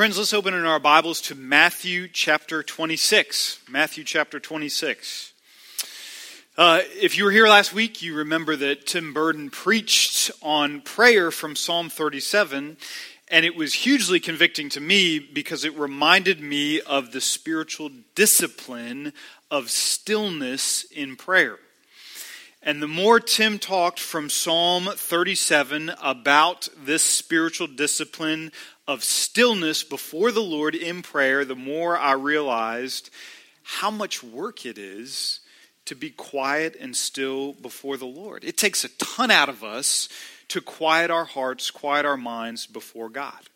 Friends, let's open in our Bibles to Matthew chapter 26. Matthew chapter 26. Uh, if you were here last week, you remember that Tim Burden preached on prayer from Psalm 37, and it was hugely convicting to me because it reminded me of the spiritual discipline of stillness in prayer. And the more Tim talked from Psalm 37 about this spiritual discipline of stillness before the Lord in prayer, the more I realized how much work it is to be quiet and still before the Lord. It takes a ton out of us to quiet our hearts, quiet our minds before God.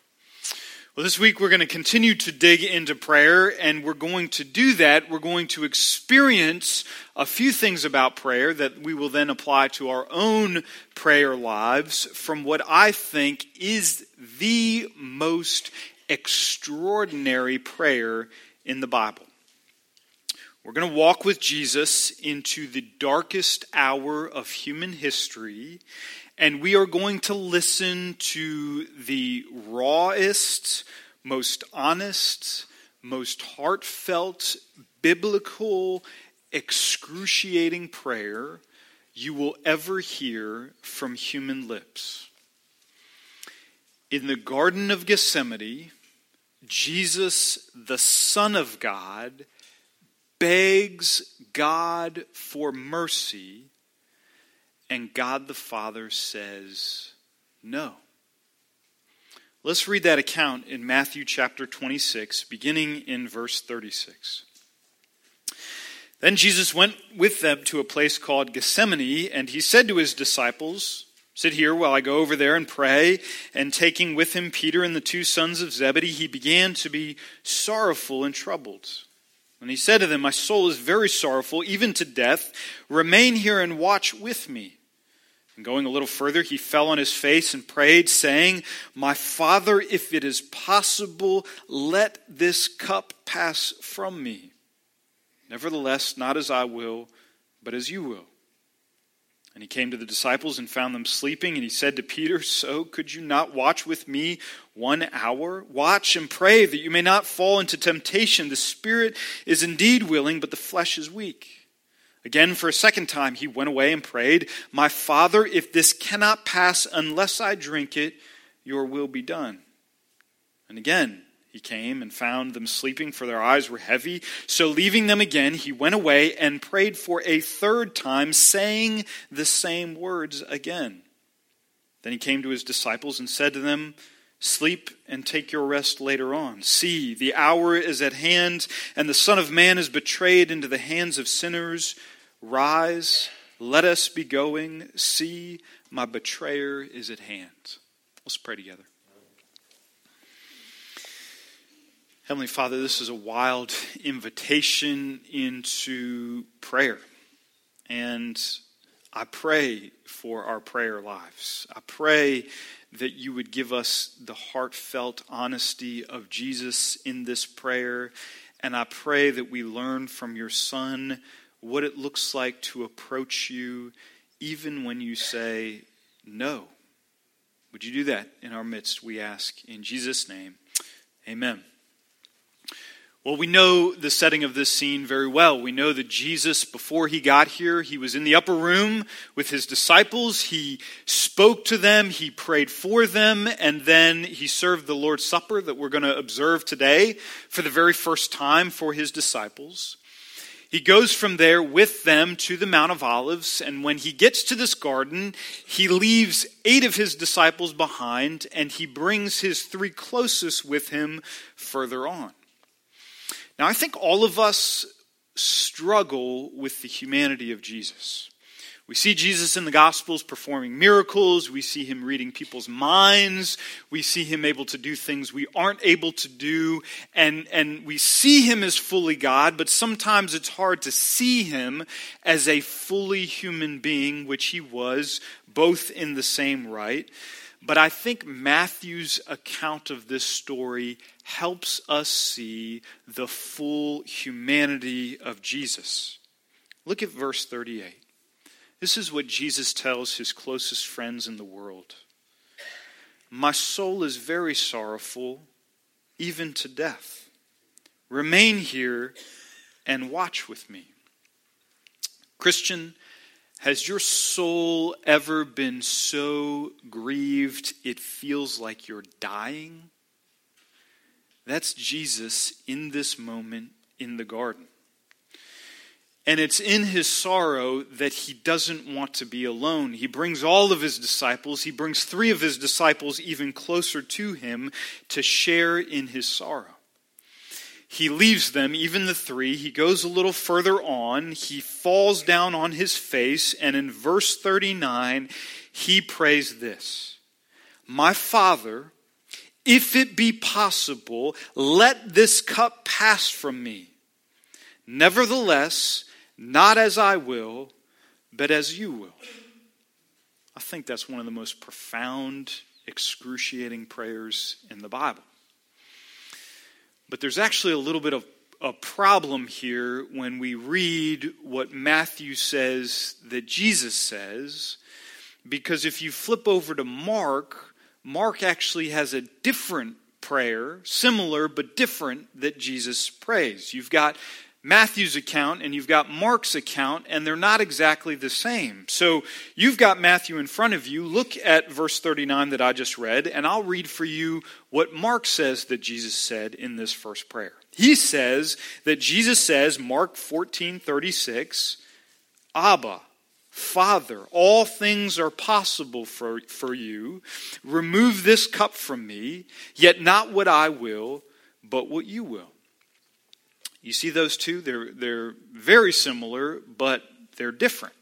Well, this week we're going to continue to dig into prayer, and we're going to do that. We're going to experience a few things about prayer that we will then apply to our own prayer lives from what I think is the most extraordinary prayer in the Bible. We're going to walk with Jesus into the darkest hour of human history and we are going to listen to the rawest, most honest, most heartfelt, biblical, excruciating prayer you will ever hear from human lips. In the Garden of Gethsemane, Jesus, the Son of God, begs God for mercy and God the Father says no. Let's read that account in Matthew chapter 26, beginning in verse 36. Then Jesus went with them to a place called Gethsemane, and he said to his disciples, Sit here while I go over there and pray. And taking with him Peter and the two sons of Zebedee, he began to be sorrowful and troubled. And he said to them, My soul is very sorrowful, even to death. Remain here and watch with me. And going a little further, he fell on his face and prayed, saying, My Father, if it is possible, let this cup pass from me. Nevertheless, not as I will, but as you will. And he came to the disciples and found them sleeping, and he said to Peter, So could you not watch with me one hour? Watch and pray that you may not fall into temptation. The spirit is indeed willing, but the flesh is weak. Again, for a second time, he went away and prayed, My Father, if this cannot pass unless I drink it, your will be done. And again, he came and found them sleeping, for their eyes were heavy. So, leaving them again, he went away and prayed for a third time, saying the same words again. Then he came to his disciples and said to them, Sleep and take your rest later on. See, the hour is at hand, and the Son of Man is betrayed into the hands of sinners. Rise, let us be going. See, my betrayer is at hand. Let's pray together. Heavenly Father, this is a wild invitation into prayer. And I pray for our prayer lives. I pray that you would give us the heartfelt honesty of Jesus in this prayer. And I pray that we learn from your Son what it looks like to approach you even when you say no. Would you do that in our midst, we ask, in Jesus' name? Amen. Well, we know the setting of this scene very well. We know that Jesus, before he got here, he was in the upper room with his disciples. He spoke to them, he prayed for them, and then he served the Lord's Supper that we're going to observe today for the very first time for his disciples. He goes from there with them to the Mount of Olives, and when he gets to this garden, he leaves eight of his disciples behind, and he brings his three closest with him further on. Now, I think all of us struggle with the humanity of Jesus. We see Jesus in the Gospels performing miracles. We see him reading people's minds. We see him able to do things we aren't able to do. And, and we see him as fully God, but sometimes it's hard to see him as a fully human being, which he was, both in the same right. But I think Matthew's account of this story helps us see the full humanity of Jesus. Look at verse 38. This is what Jesus tells his closest friends in the world My soul is very sorrowful, even to death. Remain here and watch with me. Christian, has your soul ever been so grieved it feels like you're dying? That's Jesus in this moment in the garden. And it's in his sorrow that he doesn't want to be alone. He brings all of his disciples, he brings three of his disciples even closer to him to share in his sorrow. He leaves them, even the three. He goes a little further on. He falls down on his face. And in verse 39, he prays this My Father, if it be possible, let this cup pass from me. Nevertheless, not as I will, but as you will. I think that's one of the most profound, excruciating prayers in the Bible. But there's actually a little bit of a problem here when we read what Matthew says that Jesus says, because if you flip over to Mark, Mark actually has a different prayer, similar but different, that Jesus prays. You've got Matthew's account and you've got Mark's account, and they're not exactly the same. So you've got Matthew in front of you. Look at verse 39 that I just read, and I'll read for you what Mark says that Jesus said in this first prayer. He says that Jesus says, Mark 14 36, Abba, Father, all things are possible for, for you. Remove this cup from me, yet not what I will, but what you will. You see those two? They're, they're very similar, but they're different.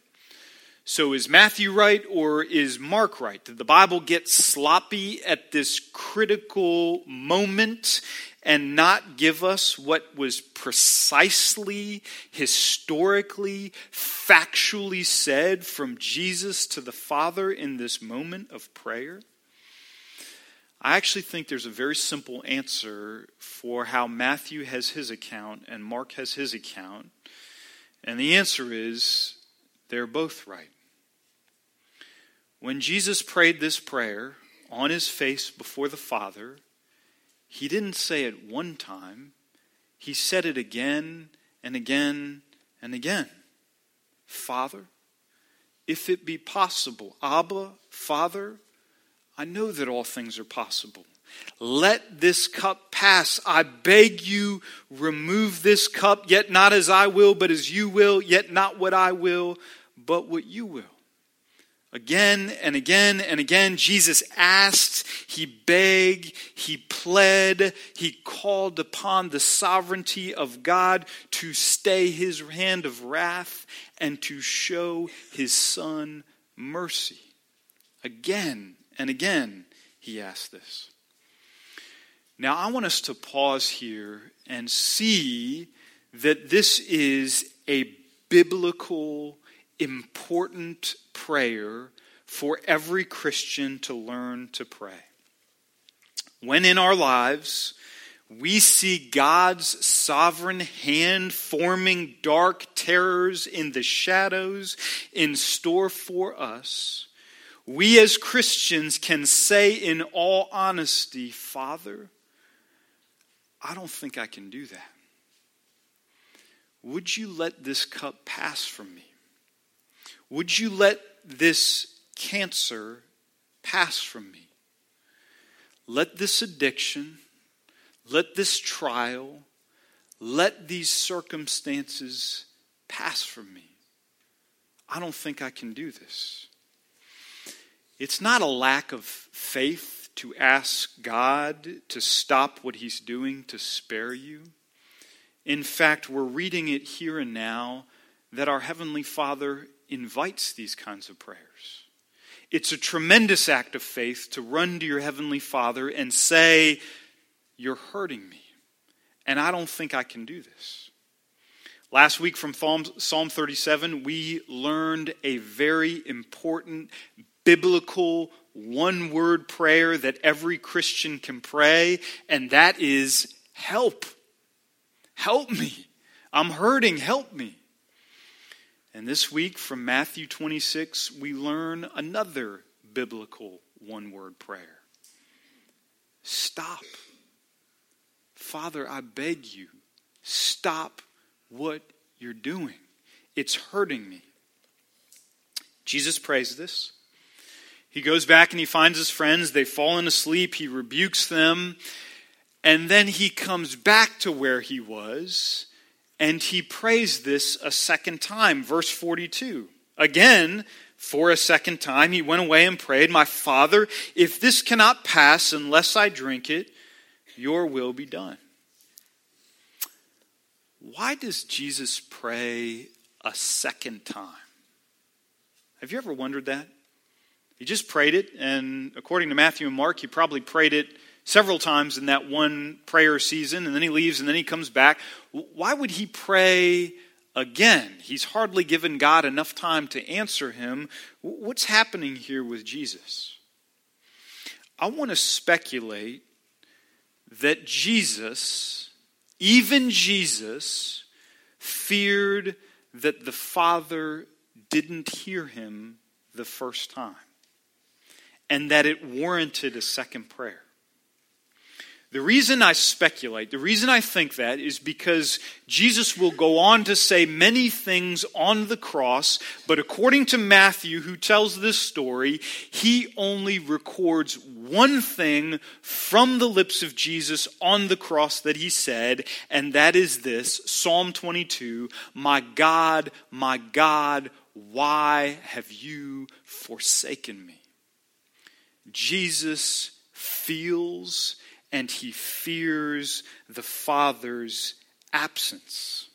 So is Matthew right or is Mark right? Did the Bible get sloppy at this critical moment and not give us what was precisely, historically, factually said from Jesus to the Father in this moment of prayer? I actually think there's a very simple answer for how Matthew has his account and Mark has his account. And the answer is they're both right. When Jesus prayed this prayer on his face before the Father, he didn't say it one time, he said it again and again and again. Father, if it be possible, Abba, Father, I know that all things are possible. Let this cup pass. I beg you, remove this cup, yet not as I will, but as you will, yet not what I will, but what you will. Again and again and again, Jesus asked, he begged, he pled, he called upon the sovereignty of God to stay his hand of wrath and to show his son mercy. Again and again, he asked this. Now, I want us to pause here and see that this is a biblical, important prayer for every Christian to learn to pray. When in our lives, we see God's sovereign hand forming dark terrors in the shadows in store for us we as Christians can say in all honesty, Father, I don't think I can do that. Would you let this cup pass from me? Would you let this cancer pass from me? Let this addiction, let this trial, let these circumstances pass from me. I don't think I can do this. It's not a lack of faith to ask God to stop what He's doing to spare you. In fact, we're reading it here and now that our Heavenly Father invites these kinds of prayers. It's a tremendous act of faith to run to your Heavenly Father and say, You're hurting me, and I don't think I can do this. Last week from Psalm 37, we learned a very important biblical one word prayer that every Christian can pray, and that is help. Help me. I'm hurting. Help me. And this week from Matthew 26, we learn another biblical one word prayer Stop. Father, I beg you, stop what you're doing. It's hurting me. Jesus prays this. He goes back and he finds his friends. They've fallen asleep. He rebukes them. And then he comes back to where he was and he prays this a second time. Verse 42. Again, for a second time, he went away and prayed, My Father, if this cannot pass unless I drink it, your will be done. Why does Jesus pray a second time? Have you ever wondered that? He just prayed it, and according to Matthew and Mark, he probably prayed it several times in that one prayer season, and then he leaves and then he comes back. Why would he pray again? He's hardly given God enough time to answer him. What's happening here with Jesus? I want to speculate that Jesus, even Jesus, feared that the Father didn't hear him the first time and that it warranted a second prayer. The reason I speculate, the reason I think that is because Jesus will go on to say many things on the cross, but according to Matthew, who tells this story, he only records one thing from the lips of Jesus on the cross that he said, and that is this Psalm 22 My God, my God, why have you forsaken me? Jesus feels and he fears the Father's absence.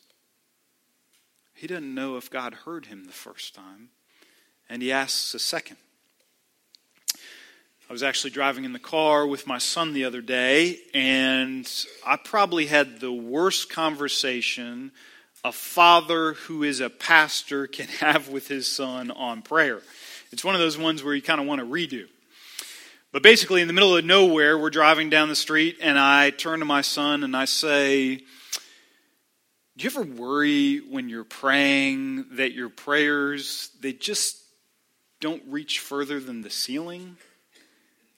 He doesn't know if God heard him the first time, and he asks a second. I was actually driving in the car with my son the other day, and I probably had the worst conversation a father who is a pastor can have with his son on prayer. It's one of those ones where you kind of want to redo. But basically, in the middle of nowhere, we're driving down the street, and I turn to my son and I say, Do you ever worry when you're praying that your prayers, they just don't reach further than the ceiling?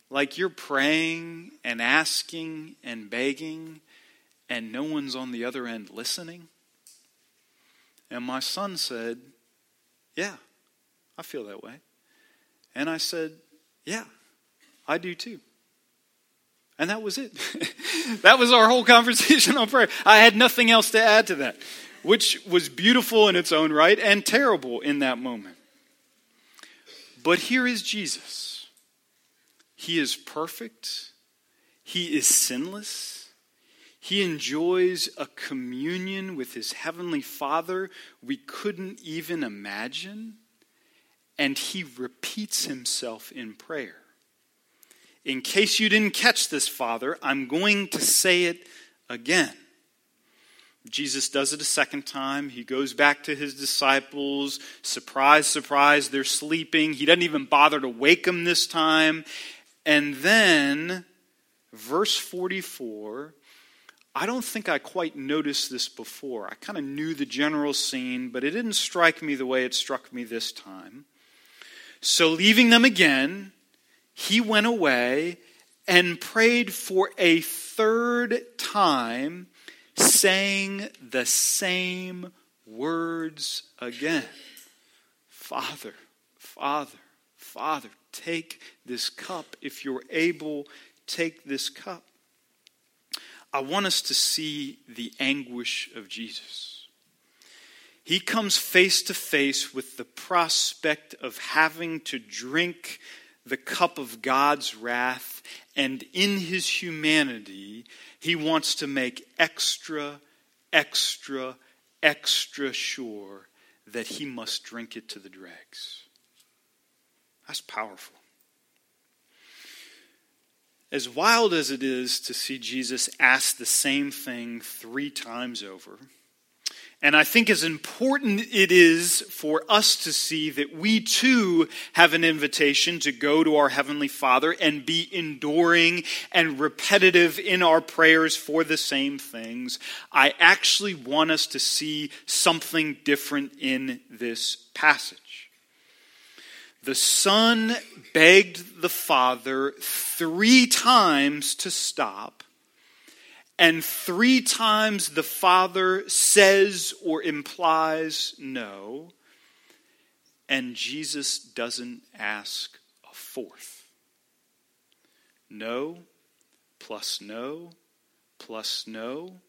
Like you're praying and asking and begging, and no one's on the other end listening? And my son said, Yeah, I feel that way. And I said, Yeah. I do too. And that was it. that was our whole conversation on prayer. I had nothing else to add to that, which was beautiful in its own right and terrible in that moment. But here is Jesus. He is perfect, He is sinless. He enjoys a communion with his heavenly Father we couldn't even imagine. And he repeats himself in prayer. In case you didn't catch this, Father, I'm going to say it again. Jesus does it a second time. He goes back to his disciples. Surprise, surprise, they're sleeping. He doesn't even bother to wake them this time. And then, verse 44, I don't think I quite noticed this before. I kind of knew the general scene, but it didn't strike me the way it struck me this time. So, leaving them again, he went away and prayed for a third time, saying the same words again Father, Father, Father, take this cup. If you're able, take this cup. I want us to see the anguish of Jesus. He comes face to face with the prospect of having to drink the cup of God's wrath, and in his humanity, he wants to make extra, extra, extra sure that he must drink it to the dregs. That's powerful. As wild as it is to see Jesus ask the same thing three times over, and I think as important it is for us to see that we too have an invitation to go to our Heavenly Father and be enduring and repetitive in our prayers for the same things, I actually want us to see something different in this passage. The Son begged the Father three times to stop and three times the Father says or implies no, and Jesus doesn't ask a fourth. No plus no plus no,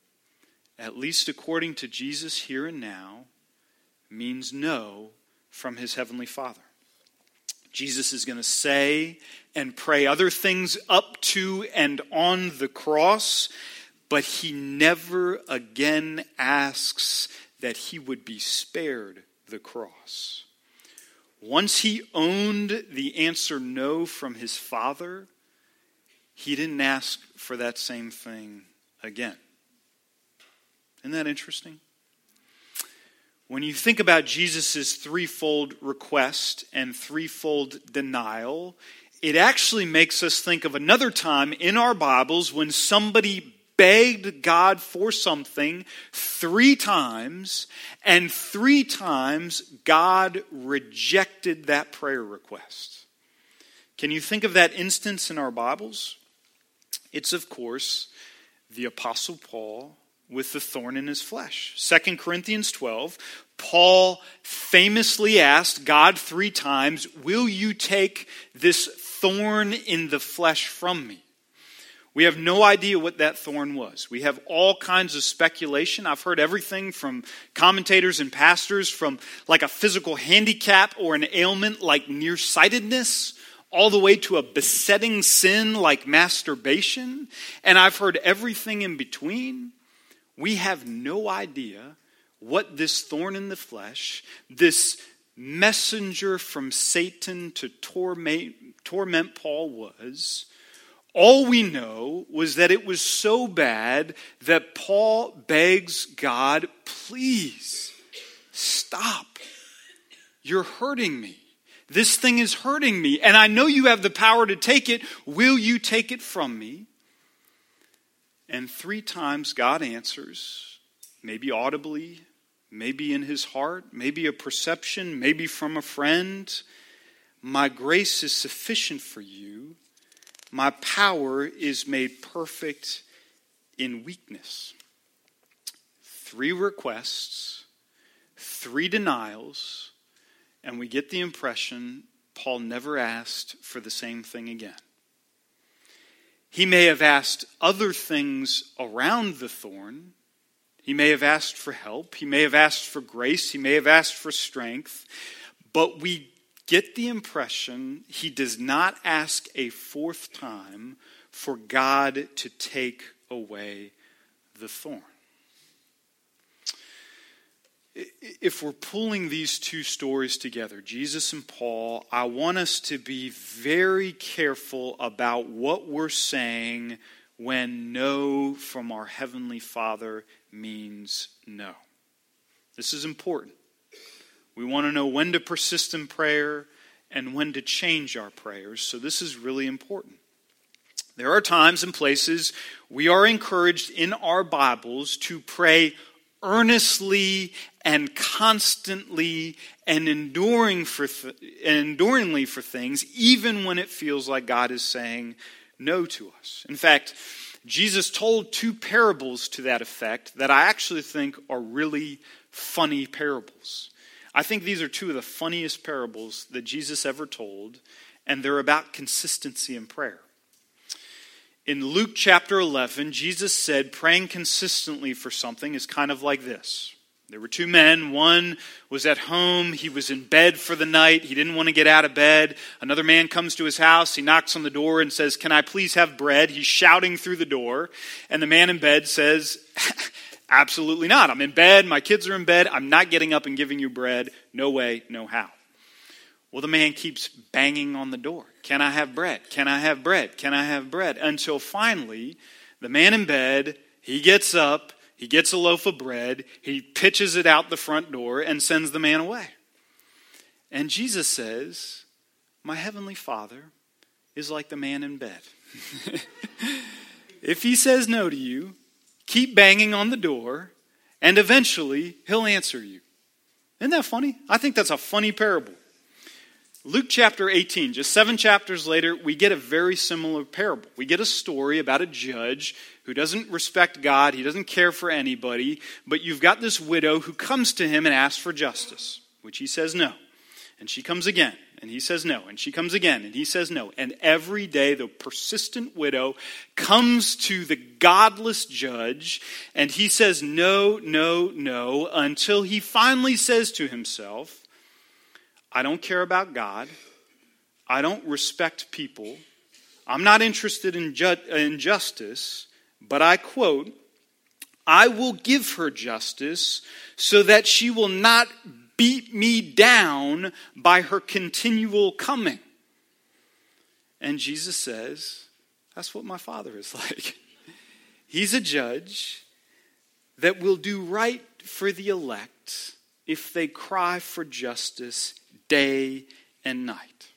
at least according to Jesus here and now, means no from his heavenly Father. Jesus is going to say and pray other things up to and on the cross, but he never again asks that he would be spared the cross. Once he owned the answer no from his Father, he didn't ask for that same thing again. Isn't that interesting? When you think about Jesus' threefold request and threefold denial, it actually makes us think of another time in our Bibles when somebody begged God for something three times, and three times God rejected that prayer request. Can you think of that instance in our Bibles? It's, of course, the Apostle Paul with the thorn in his flesh. 2 Corinthians 12, Paul famously asked God three times, Will you take this thorn in the flesh from me? We have no idea what that thorn was. We have all kinds of speculation. I've heard everything from commentators and pastors from like a physical handicap or an ailment like nearsightedness all the way to a besetting sin like masturbation, and I've heard everything in between. We have no idea what this thorn in the flesh, this messenger from Satan to torment, torment Paul was. All we know was that it was so bad that Paul begs God, please stop. You're hurting me. This thing is hurting me, and I know you have the power to take it. Will you take it from me? And three times God answers, maybe audibly, maybe in his heart, maybe a perception, maybe from a friend. My grace is sufficient for you. My power is made perfect in weakness. Three requests, three denials and we get the impression Paul never asked for the same thing again. He may have asked other things around the thorn. He may have asked for help. He may have asked for grace. He may have asked for strength. But we get the impression he does not ask a fourth time for God to take away the thorn if we're pulling these two stories together, Jesus and Paul, I want us to be very careful about what we're saying when no from our Heavenly Father means no. This is important. We want to know when to persist in prayer and when to change our prayers, so this is really important. There are times and places we are encouraged in our Bibles to pray earnestly and constantly and enduring for th- and enduringly for things, even when it feels like God is saying no to us. In fact, Jesus told two parables to that effect that I actually think are really funny parables. I think these are two of the funniest parables that Jesus ever told, and they're about consistency in prayer. In Luke chapter 11, Jesus said praying consistently for something is kind of like this. There were two men. One was at home. He was in bed for the night. He didn't want to get out of bed. Another man comes to his house. He knocks on the door and says, Can I please have bread? He's shouting through the door. And the man in bed says, Absolutely not. I'm in bed. My kids are in bed. I'm not getting up and giving you bread. No way, no how. Well, the man keeps banging on the door. Can I have bread? Can I have bread? Can I have bread? Until finally, the man in bed, he gets up, he gets a loaf of bread, he pitches it out the front door, and sends the man away. And Jesus says, My heavenly Father is like the man in bed. if he says no to you, keep banging on the door, and eventually he'll answer you. Isn't that funny? I think that's a funny parable. Luke chapter 18, just seven chapters later, we get a very similar parable. We get a story about a judge who doesn't respect God, he doesn't care for anybody, but you've got this widow who comes to him and asks for justice, which he says no. And she comes again, and he says no. And she comes again, and he says no. And every day, the persistent widow comes to the godless judge, and he says no, no, no, until he finally says to himself, I don't care about God. I don't respect people. I'm not interested in, ju- in justice, but I quote, I will give her justice so that she will not beat me down by her continual coming. And Jesus says, That's what my Father is like. He's a judge that will do right for the elect if they cry for justice day and night.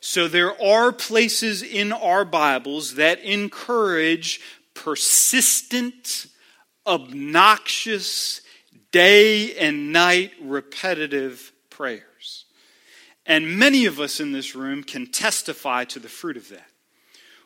So there are places in our Bibles that encourage persistent, obnoxious, day and night repetitive prayers. And many of us in this room can testify to the fruit of that.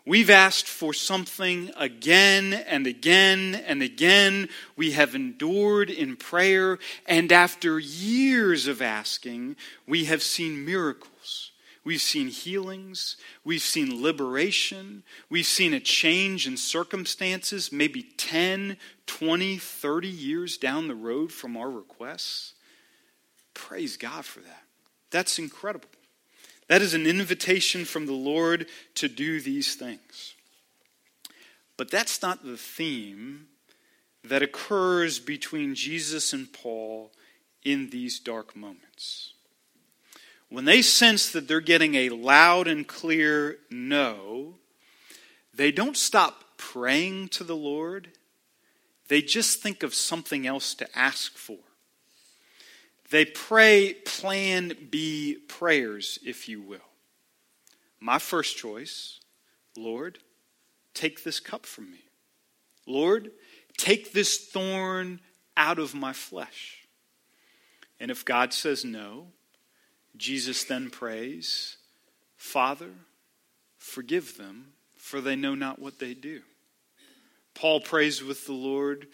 We've asked for something again and again and again. We have endured in prayer, and after years of asking, we have seen miracles. We've seen healings. We've seen liberation. We've seen a change in circumstances, maybe 10, 20, 30 years down the road from our requests. Praise God for that. That's incredible. That is an invitation from the Lord to do these things. But that's not the theme that occurs between Jesus and Paul in these dark moments. When they sense that they're getting a loud and clear no, they don't stop praying to the Lord. They just think of something else to ask for. They pray plan B prayers, if you will. My first choice, Lord, take this cup from me. Lord, take this thorn out of my flesh. And if God says no, Jesus then prays, Father, forgive them, for they know not what they do. Paul prays with the Lord,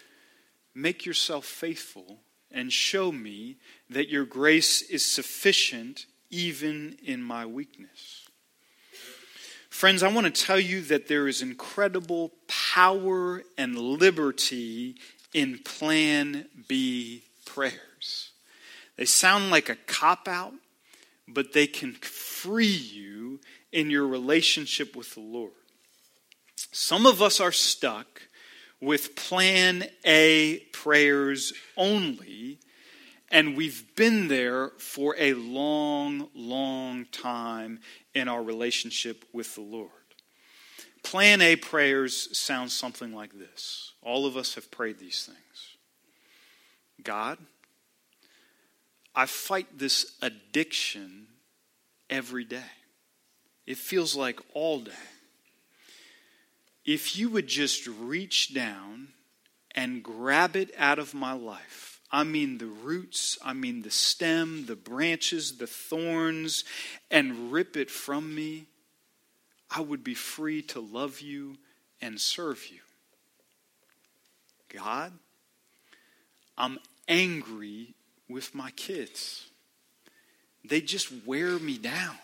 make yourself faithful and show me that your grace is sufficient even in my weakness. Friends, I want to tell you that there is incredible power and liberty in Plan B prayers. They sound like a cop out, but they can free you in your relationship with the Lord. Some of us are stuck with plan A prayers only, and we've been there for a long, long time in our relationship with the Lord. Plan A prayers sound something like this. All of us have prayed these things. God, I fight this addiction every day. It feels like all day if you would just reach down and grab it out of my life. I mean the roots, I mean the stem, the branches, the thorns, and rip it from me, I would be free to love you and serve you. God, I'm angry with my kids. They just wear me down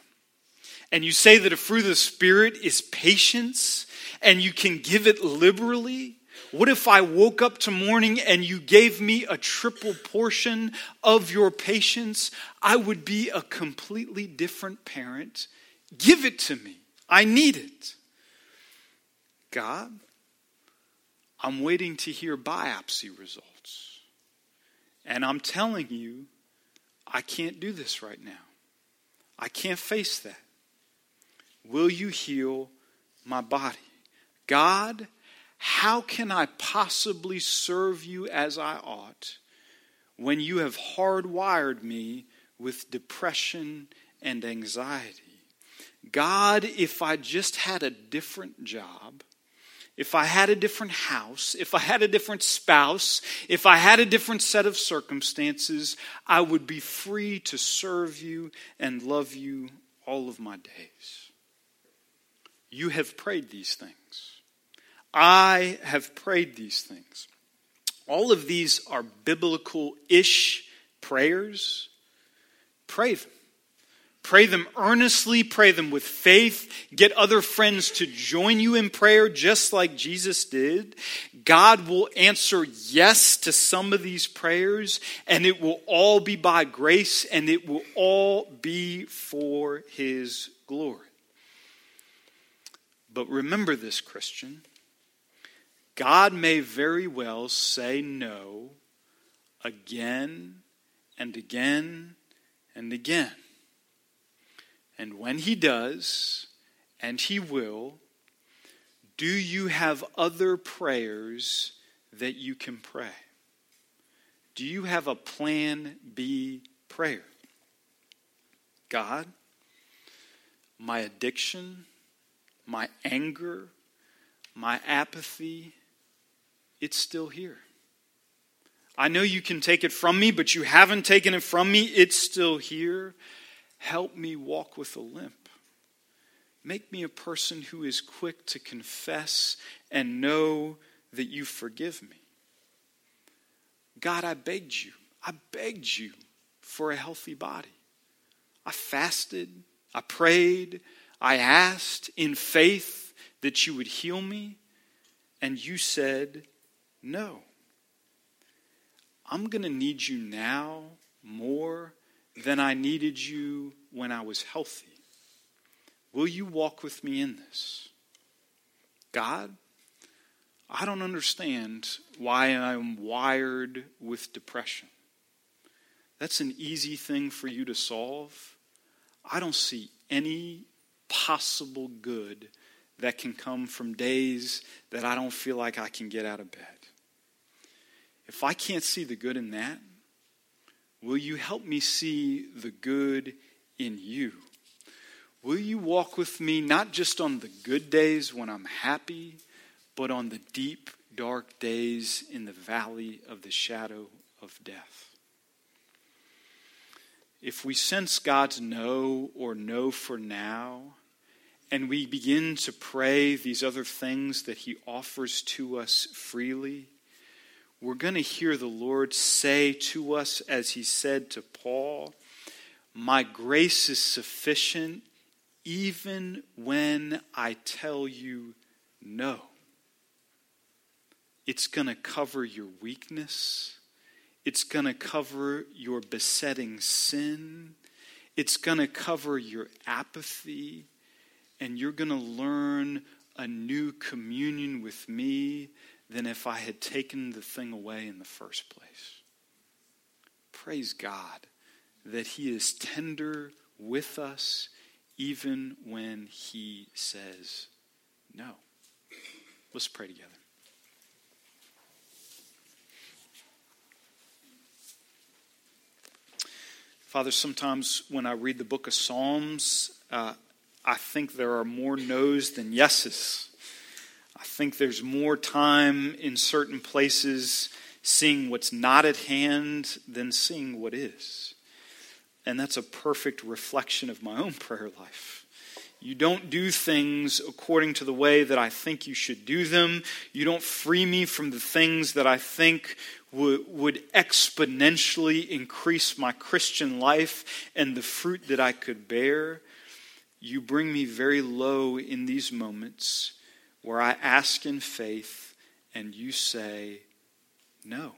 and you say that a fruit of the Spirit is patience and you can give it liberally? What if I woke up to morning and you gave me a triple portion of your patience? I would be a completely different parent. Give it to me. I need it. God, I'm waiting to hear biopsy results. And I'm telling you, I can't do this right now. I can't face that. Will you heal my body? God, how can I possibly serve you as I ought when you have hardwired me with depression and anxiety? God, if I just had a different job, if I had a different house, if I had a different spouse, if I had a different set of circumstances, I would be free to serve you and love you all of my days. You have prayed these things. I have prayed these things. All of these are biblical ish prayers. Pray them. Pray them earnestly, pray them with faith. Get other friends to join you in prayer, just like Jesus did. God will answer yes to some of these prayers, and it will all be by grace, and it will all be for His glory. But remember this, Christian. God may very well say no again and again and again. And when he does, and he will, do you have other prayers that you can pray? Do you have a plan B prayer? God, my addiction, my anger, my apathy, it's still here. I know you can take it from me, but you haven't taken it from me. It's still here. Help me walk with a limp. Make me a person who is quick to confess and know that you forgive me. God, I begged you. I begged you for a healthy body. I fasted. I prayed. I asked in faith that you would heal me. And you said, no. I'm going to need you now more than I needed you when I was healthy. Will you walk with me in this? God, I don't understand why I'm wired with depression. That's an easy thing for you to solve. I don't see any possible good that can come from days that I don't feel like I can get out of bed. If I can't see the good in that, Will you help me see the good in you? Will you walk with me not just on the good days when I'm happy, but on the deep, dark days in the valley of the shadow of death? If we sense God's no or no for now, and we begin to pray these other things that He offers to us freely, we're going to hear the Lord say to us, as he said to Paul, My grace is sufficient even when I tell you no. It's going to cover your weakness. It's going to cover your besetting sin. It's going to cover your apathy. And you're going to learn a new communion with me than if I had taken the thing away in the first place. Praise God that He is tender with us even when He says no. Let's pray together. Father, sometimes when I read the book of Psalms, uh, I think there are more no's than yeses. I think there's more time in certain places seeing what's not at hand than seeing what is. And that's a perfect reflection of my own prayer life. You don't do things according to the way that I think you should do them. You don't free me from the things that I think would, would exponentially increase my Christian life and the fruit that I could bear. You bring me very low in these moments where I ask in faith and you say no?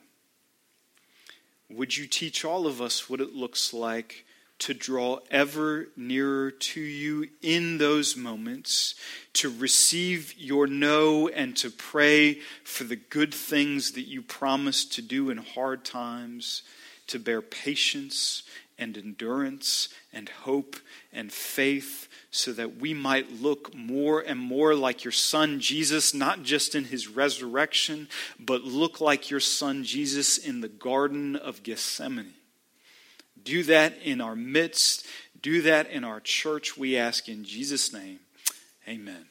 Would you teach all of us what it looks like to draw ever nearer to you in those moments, to receive your no, and to pray for the good things that you promise to do in hard times, to bear patience and endurance and hope and faith so that we might look more and more like your son Jesus, not just in his resurrection, but look like your son Jesus in the Garden of Gethsemane. Do that in our midst. Do that in our church, we ask in Jesus' name. Amen.